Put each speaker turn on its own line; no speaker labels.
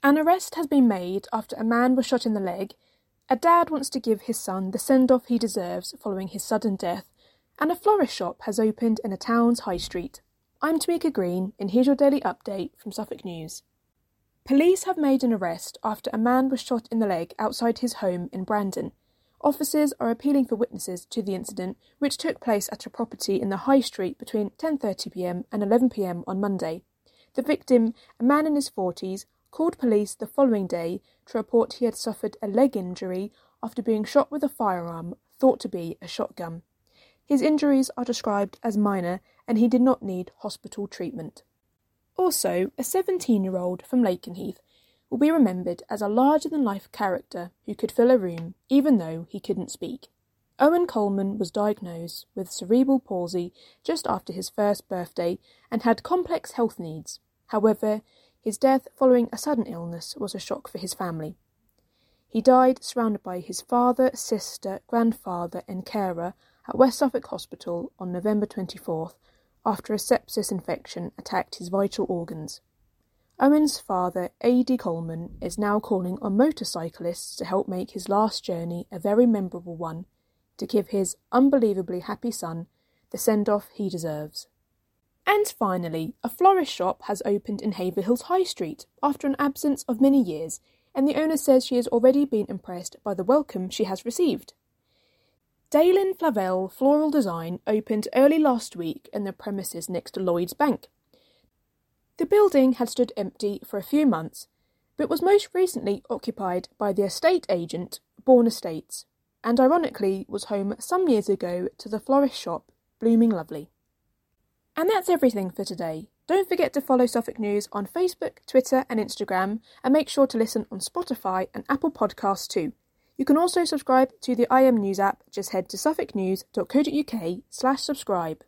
An arrest has been made after a man was shot in the leg, a dad wants to give his son the send off he deserves following his sudden death, and a florist shop has opened in a town's high street. I'm Tamika Green, and here's your daily update from Suffolk News. Police have made an arrest after a man was shot in the leg outside his home in Brandon. Officers are appealing for witnesses to the incident, which took place at a property in the High Street between 10.30pm and 11pm on Monday. The victim, a man in his 40s, called police the following day to report he had suffered a leg injury after being shot with a firearm thought to be a shotgun. His injuries are described as minor and he did not need hospital treatment. Also, a 17 year old from Lakenheath will be remembered as a larger than life character who could fill a room even though he couldn't speak. Owen Coleman was diagnosed with cerebral palsy just after his first birthday and had complex health needs. However, his death following a sudden illness was a shock for his family. He died surrounded by his father, sister, grandfather, and carer at West Suffolk Hospital on November 24th after a sepsis infection attacked his vital organs. Owen's father, A.D. Coleman, is now calling on motorcyclists to help make his last journey a very memorable one, to give his unbelievably happy son the send off he deserves. And finally, a florist shop has opened in Haverhill's High Street after an absence of many years, and the owner says she has already been impressed by the welcome she has received. Daylin Flavel Floral Design opened early last week in the premises next to Lloyd's Bank. The building had stood empty for a few months, but was most recently occupied by the estate agent Bourne Estates, and ironically was home some years ago to the florist shop Blooming Lovely. And that's everything for today. Don't forget to follow Suffolk News on Facebook, Twitter, and Instagram, and make sure to listen on Spotify and Apple Podcasts too. You can also subscribe to the IM News app. Just head to suffolknews.co.uk slash subscribe.